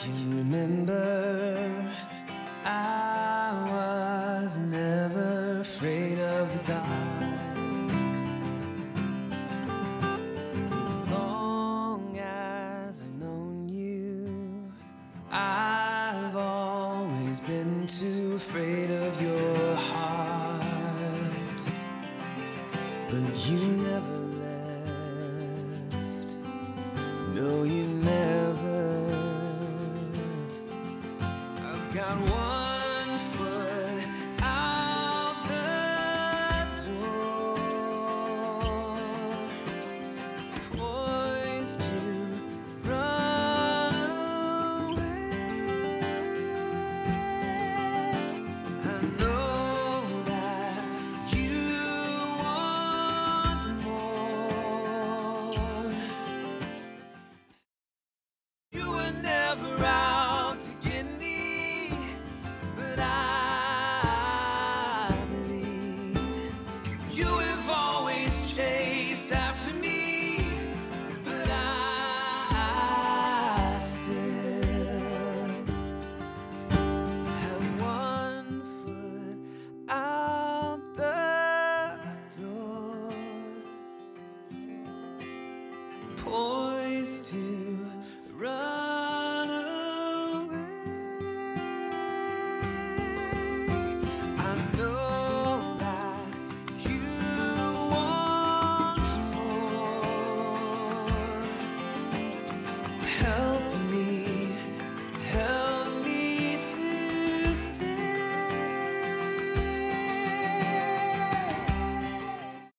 can remember I was never afraid of the dark. As long as I've known you, I've always been too afraid of your heart. But you never left. No, you never. one foot. poised to rise.